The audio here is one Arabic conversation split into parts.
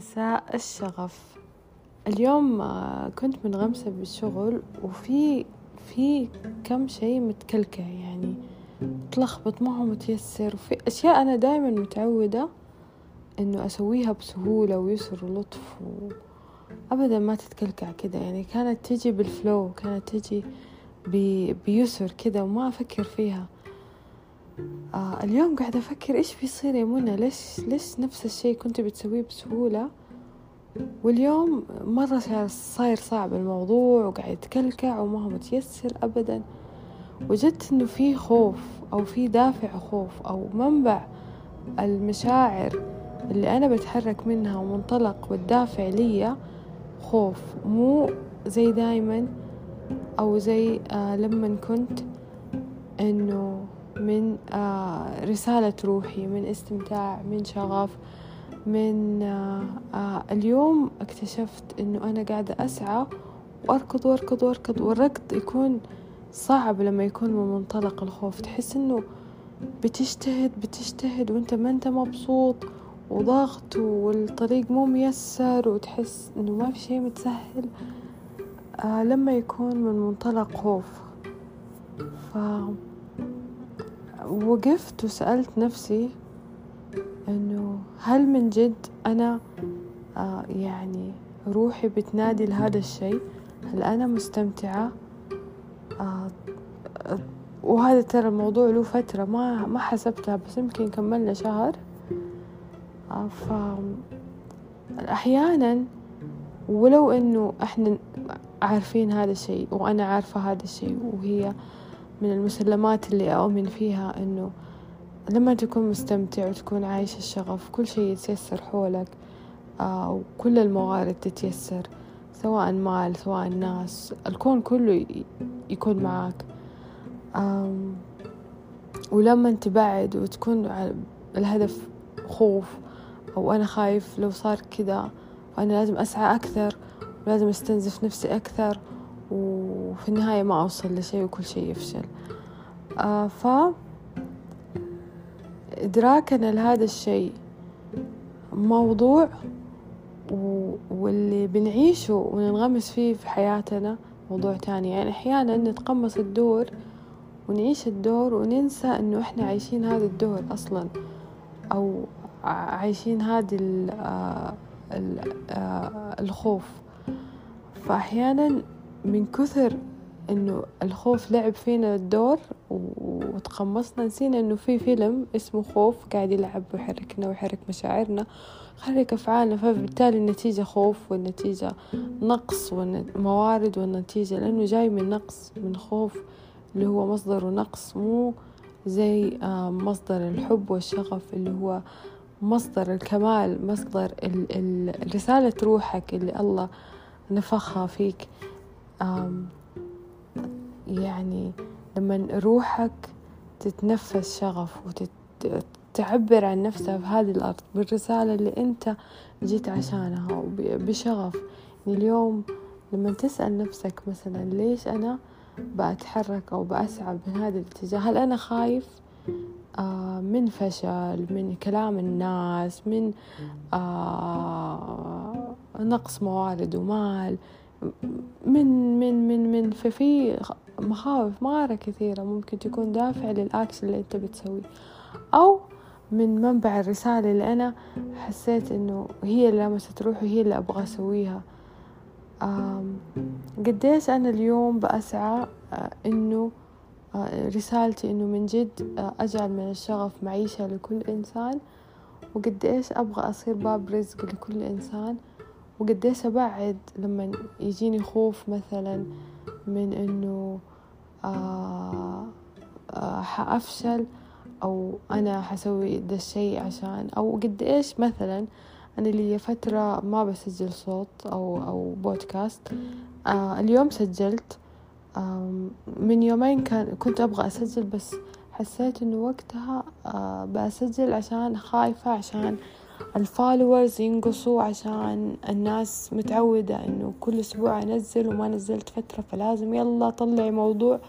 مساء الشغف. اليوم آه، كنت منغمسة بالشغل وفي في كم شيء متكلكع يعني متلخبط ما هو متيسر وفي أشياء أنا دايما متعودة إنه أسويها بسهولة ويسر ولطف و... أبدا ما تتكلكع كده. يعني كانت تجي بالفلو كانت تجي بي... بيسر كده وما أفكر فيها. آه اليوم قاعدة أفكر إيش بيصير يا منى؟ ليش ليش نفس الشيء كنت بتسويه بسهولة؟ واليوم مرة صاير صعب الموضوع وقاعد يتكلكع وما هو متيسر أبدا. وجدت إنه في خوف أو في دافع خوف أو منبع المشاعر اللي أنا بتحرك منها ومنطلق والدافع ليا خوف مو زي دايما أو زي آه لما كنت إنه من آه رسالة روحي من استمتاع من شغف من آه آه اليوم اكتشفت إنه أنا قاعدة أسعى وأركض وأركض وأركض والركض يكون صعب لما يكون من منطلق الخوف. تحس إنه بتجتهد بتجتهد وأنت ما أنت مبسوط وضغط والطريق مو ميسر وتحس إنه ما في شي متسهل آه لما يكون من منطلق خوف. ف وقفت وسألت نفسي إنه هل من جد أنا آه يعني روحي بتنادي لهذا الشيء؟ هل أنا مستمتعة؟ آه وهذا ترى الموضوع له فترة ما ما حسبتها بس يمكن كملنا شهر. آه ف أحيانا ولو إنه إحنا عارفين هذا الشيء وأنا عارفة هذا الشيء وهي من المسلمات اللي أؤمن فيها إنه لما تكون مستمتع وتكون عايش الشغف كل شيء يتيسر حولك آه وكل الموارد تتيسر سواء مال سواء ناس الكون كله يكون معاك. ولما تبعد وتكون الهدف خوف أو أنا خايف لو صار كذا وأنا لازم أسعى أكثر ولازم أستنزف نفسي أكثر وفي النهاية ما أوصل لشيء وكل شيء يفشل. آه ف إدراكنا لهذا الشيء موضوع واللي بنعيشه وننغمس فيه في حياتنا موضوع تاني. يعني أحيانا نتقمص الدور ونعيش الدور وننسى إنه إحنا عايشين هذا الدور أصلا. أو عايشين هذه الخوف. فأحيانا من كثر إنه الخوف لعب فينا الدور وتقمصنا نسينا إنه في فيلم اسمه خوف قاعد يلعب ويحركنا ويحرك مشاعرنا يحرك أفعالنا فبالتالي النتيجة خوف والنتيجة نقص والموارد والنتيجة لأنه جاي من نقص من خوف اللي هو مصدره نقص مو زي مصدر الحب والشغف اللي هو مصدر الكمال مصدر رسالة روحك اللي الله نفخها فيك. يعني لما روحك تتنفس شغف وتعبر عن نفسها في هذه الأرض بالرسالة اللي أنت جيت عشانها بشغف. يعني اليوم لما تسأل نفسك مثلا ليش أنا بأتحرك أو بأسعى من هذا الاتجاه؟ هل أنا خايف؟ آه من فشل من كلام الناس من آه نقص موارد ومال من من من من ففي مخاوف مرة كثيرة ممكن تكون دافع للأكشن اللي أنت بتسويه. أو من منبع الرسالة اللي أنا حسيت إنه هي اللي لمست روحي هي اللي أبغى أسويها. قديش أنا اليوم بأسعى آه، إنه آه، رسالتي إنه من جد آه، أجعل من الشغف معيشة لكل إنسان. وقد إيش أبغى أصير باب رزق لكل إنسان. وقديش أبعد لما يجيني خوف مثلا من إنه آه آه حأفشل أو أنا حسوي ده الشيء عشان أو قد إيش مثلا أنا لي فترة ما بسجل صوت أو أو بودكاست آه اليوم سجلت. آه من يومين كان كنت أبغى أسجل بس حسيت إنه وقتها آه بسجل عشان خايفة عشان الفولورز ينقصوا عشان الناس متعودة إنه كل أسبوع أنزل وما نزلت فترة فلازم يلا طلعي موضوع.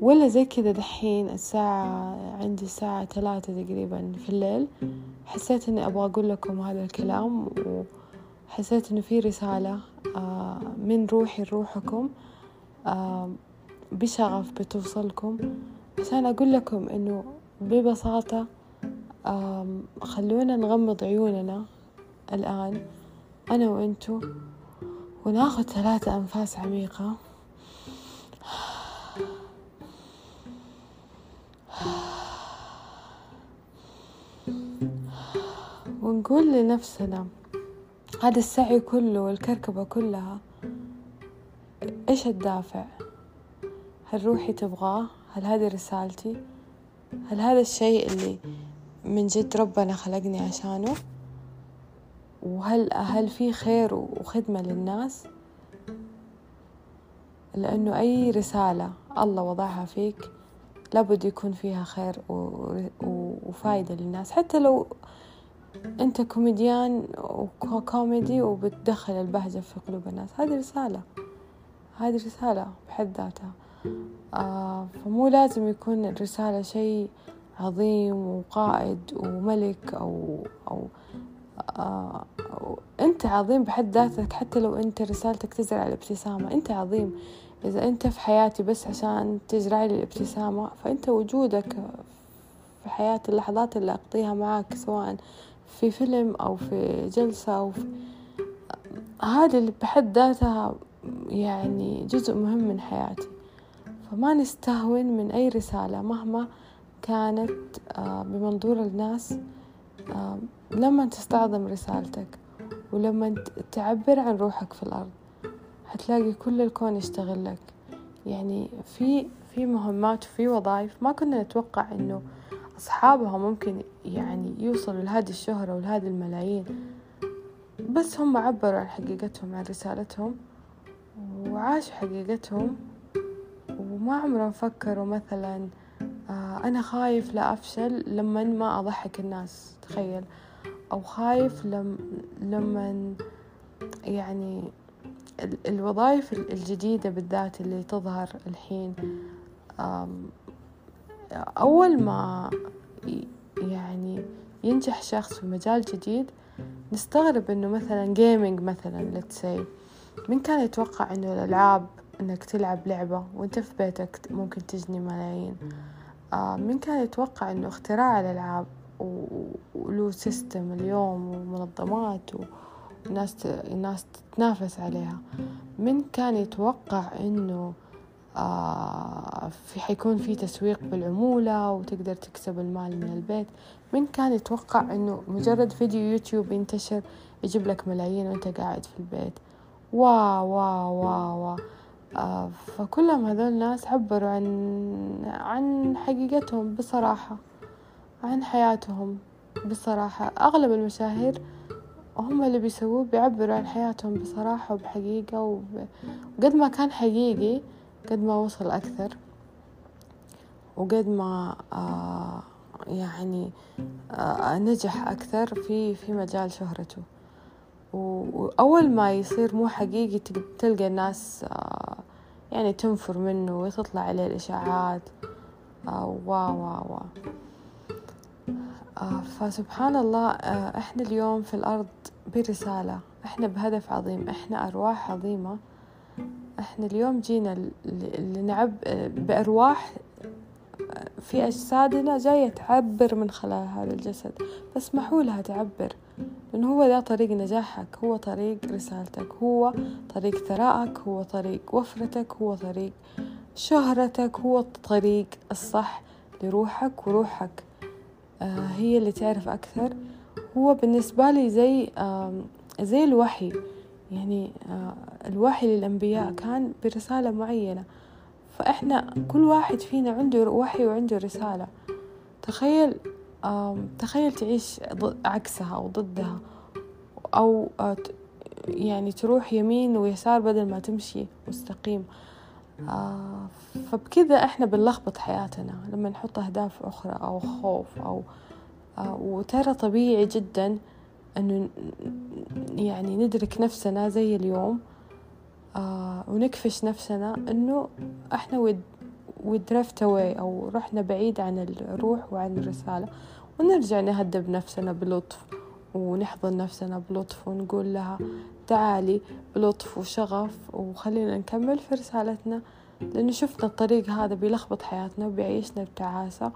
ولا زي كذا دحين الساعة عندي الساعة ثلاثة تقريبا في الليل. حسيت إني أبغى أقول لكم هذا الكلام وحسيت إنه في رسالة آه، من روحي لروحكم آه، بشغف بتوصلكم. عشان أقول لكم إنه ببساطة خلونا نغمض عيوننا الآن أنا وإنتو وناخذ ثلاثة أنفاس عميقة. ونقول لنفسنا هذا السعي كله والكركبة كلها إيش الدافع؟ هل روحي تبغاه؟ هل هذه رسالتي؟ هل هذا الشيء اللي من جد ربنا خلقني عشانه. وهل هل في خير وخدمة للناس؟ لأنه أي رسالة الله وضعها فيك لابد يكون فيها خير وفايدة للناس. حتى لو أنت كوميديان وكوميدي وبتدخل البهجة في قلوب الناس. هذه رسالة. هذه رسالة بحد ذاتها. آه فمو لازم يكون الرسالة شيء عظيم وقائد وملك أو أو آه أنت عظيم بحد ذاتك حتى لو أنت رسالتك تزرع الابتسامة. أنت عظيم. إذا أنت في حياتي بس عشان تزرع لي الابتسامة فأنت وجودك في حياتي اللحظات اللي أقضيها معك سواء في فيلم أو في جلسة أو في هذه اللي بحد ذاتها يعني جزء مهم من حياتي. فما نستهون من أي رسالة مهما كانت آه، بمنظور الناس آه، لما تستعظم رسالتك ولما تعبر عن روحك في الأرض حتلاقي كل الكون يشتغل لك. يعني في في مهمات وفي وظائف ما كنا نتوقع إنه أصحابها ممكن يعني يوصلوا لهذه الشهرة ولهذه الملايين. بس هم عبروا عن حقيقتهم عن رسالتهم وعاشوا حقيقتهم وما عمرهم فكروا مثلا أنا خايف لا أفشل لما ما أضحك الناس تخيل. أو خايف لم لما يعني الوظائف الجديدة بالذات اللي تظهر الحين أول ما يعني ينجح شخص في مجال جديد نستغرب إنه مثلا جيمنج مثلا say من كان يتوقع إنه الألعاب إنك تلعب لعبة وإنت في بيتك ممكن تجني ملايين؟ آه من كان يتوقع إنه اختراع الألعاب وله system اليوم ومنظمات وناس الناس تتنافس عليها. من كان يتوقع إنه آه في حيكون في تسويق بالعمولة وتقدر تكسب المال من البيت. من كان يتوقع إنه مجرد فيديو يوتيوب ينتشر يجيب لك ملايين وإنت قاعد في البيت. وا وا وا وا آه فكلهم هذول الناس عبروا عن عن حقيقتهم بصراحة عن حياتهم بصراحة. أغلب المشاهير هم اللي بيسووه بيعبروا عن حياتهم بصراحة وبحقيقة وقد ما كان حقيقي قد ما وصل أكثر. وقد ما آه يعني آه نجح أكثر في في مجال شهرته. وأول ما يصير مو حقيقي تلقى الناس آه يعني تنفر منه وتطلع عليه الإشاعات. وا وا آه فسبحان الله آه إحنا اليوم في الأرض برسالة. إحنا بهدف عظيم إحنا أرواح عظيمة. إحنا اليوم جينا لنعب بأرواح في أجسادنا جاية تعبر من خلال هذا الجسد. فاسمحوا لها تعبر لأنه هو ذا طريق نجاحك هو طريق رسالتك هو طريق ثرائك هو طريق وفرتك هو طريق شهرتك هو الطريق الصح لروحك. وروحك آه هي اللي تعرف أكثر. هو بالنسبة لي زي زي الوحي. يعني آه الوحي للأنبياء كان برسالة معينة. فإحنا كل واحد فينا عنده وحي وعنده رسالة. تخيل تخيل تعيش عكسها أو ضدها أو آه، يعني تروح يمين ويسار بدل ما تمشي مستقيم. آه، فبكذا إحنا بنلخبط حياتنا لما نحط أهداف أخرى أو خوف أو آه، وترى طبيعي جدا أنه يعني ندرك نفسنا زي اليوم. ونكفش نفسنا أنه إحنا ود ودرفت away أو رحنا بعيد عن الروح وعن الرسالة ونرجع نهدب نفسنا بلطف ونحضن نفسنا بلطف ونقول لها تعالي بلطف وشغف وخلينا نكمل في رسالتنا لأنه شفنا الطريق هذا بيلخبط حياتنا وبيعيشنا بتعاسة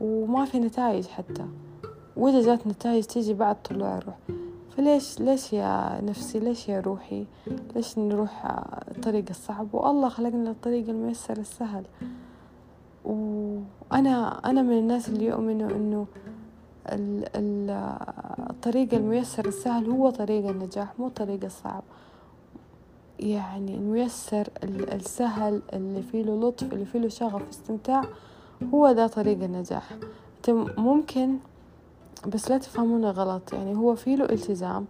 وما في نتائج حتى. وإذا جات نتائج تيجي بعد طلوع الروح. فليش ليش يا نفسي؟ ليش يا روحي؟ ليش نروح الطريق الصعب؟ والله خلقنا الطريق الميسر السهل. وأنا أنا من الناس اللي يؤمنوا إنه الطريق الميسر السهل هو طريق النجاح مو الطريق الصعب. يعني الميسر السهل اللي فيه له لطف اللي فيه له شغف استمتاع هو ده طريق النجاح. ممكن بس لا تفهمونا غلط. يعني هو فيه له التزام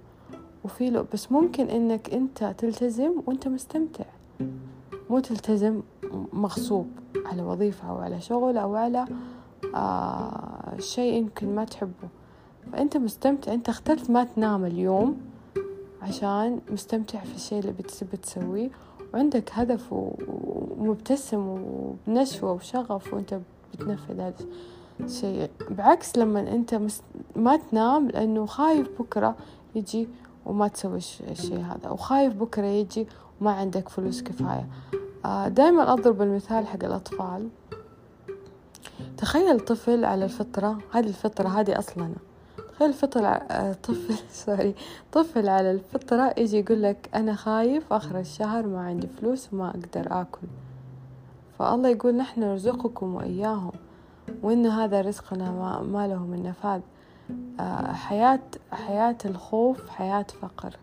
وفي له بس ممكن إنك أنت تلتزم وأنت مستمتع. مو تلتزم مغصوب على وظيفة أو على شغل أو على آه شيء يمكن ما تحبه. فأنت مستمتع أنت اخترت ما تنام اليوم عشان مستمتع في الشيء اللي بتبي تسويه وعندك هدف ومبتسم وبنشوة وشغف وأنت بتنفذ هذا الشيء بعكس لما أنت ما تنام لأنه خايف بكرة يجي وما تسوي الشيء هذا وخايف بكرة يجي وما عندك فلوس كفاية. آه، دائما أضرب المثال حق الأطفال. تخيل طفل على الفطرة هذه الفطرة هذه أصلنا تخيل فطر آه، طفل سوري طفل على الفطرة يجي يقول لك أنا خايف آخر الشهر ما عندي فلوس وما أقدر آكل. فالله يقول نحن نرزقكم وإياهم. وإن هذا رزقنا ما, ما له من نفاذ آه، حياة حياة الخوف حياة فقر.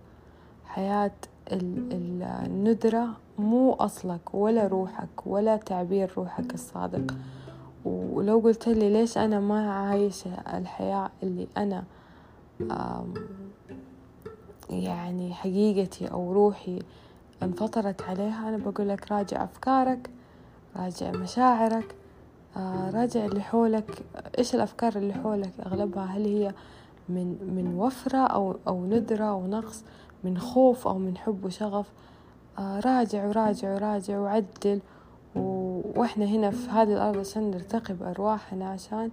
حياة الندرة مو أصلك ولا روحك ولا تعبير روحك الصادق. ولو قلت لي ليش أنا ما عايشة الحياة اللي أنا يعني حقيقتي أو روحي انفطرت عليها أنا بقول لك راجع أفكارك راجع مشاعرك راجع اللي حولك. إيش الأفكار اللي حولك أغلبها؟ هل هي من من وفرة أو أو ندرة أو نقص؟ من خوف أو من حب وشغف؟ آه، راجع وراجع وراجع وعدل. وإحنا هنا في هذه الأرض عشان نرتقي بأرواحنا عشان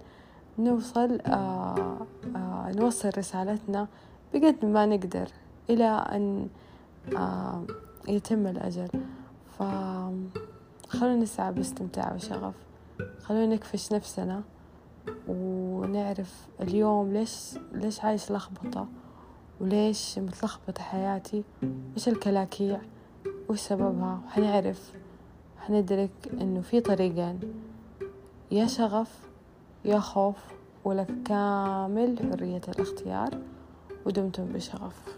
نوصل آه آه نوصل رسالتنا بقد ما نقدر إلى أن آه يتم الأجل. فخلونا نسعى باستمتاع وشغف. خلونا نكفش نفسنا ونعرف اليوم ليش ليش عايش لخبطة وليش متلخبطة حياتي؟ وش الكلاكيع؟ وش سببها؟ وحنعرف حندرك إنه في طريقين. يا شغف يا خوف ولك كامل حرية الاختيار ودمتم بشغف.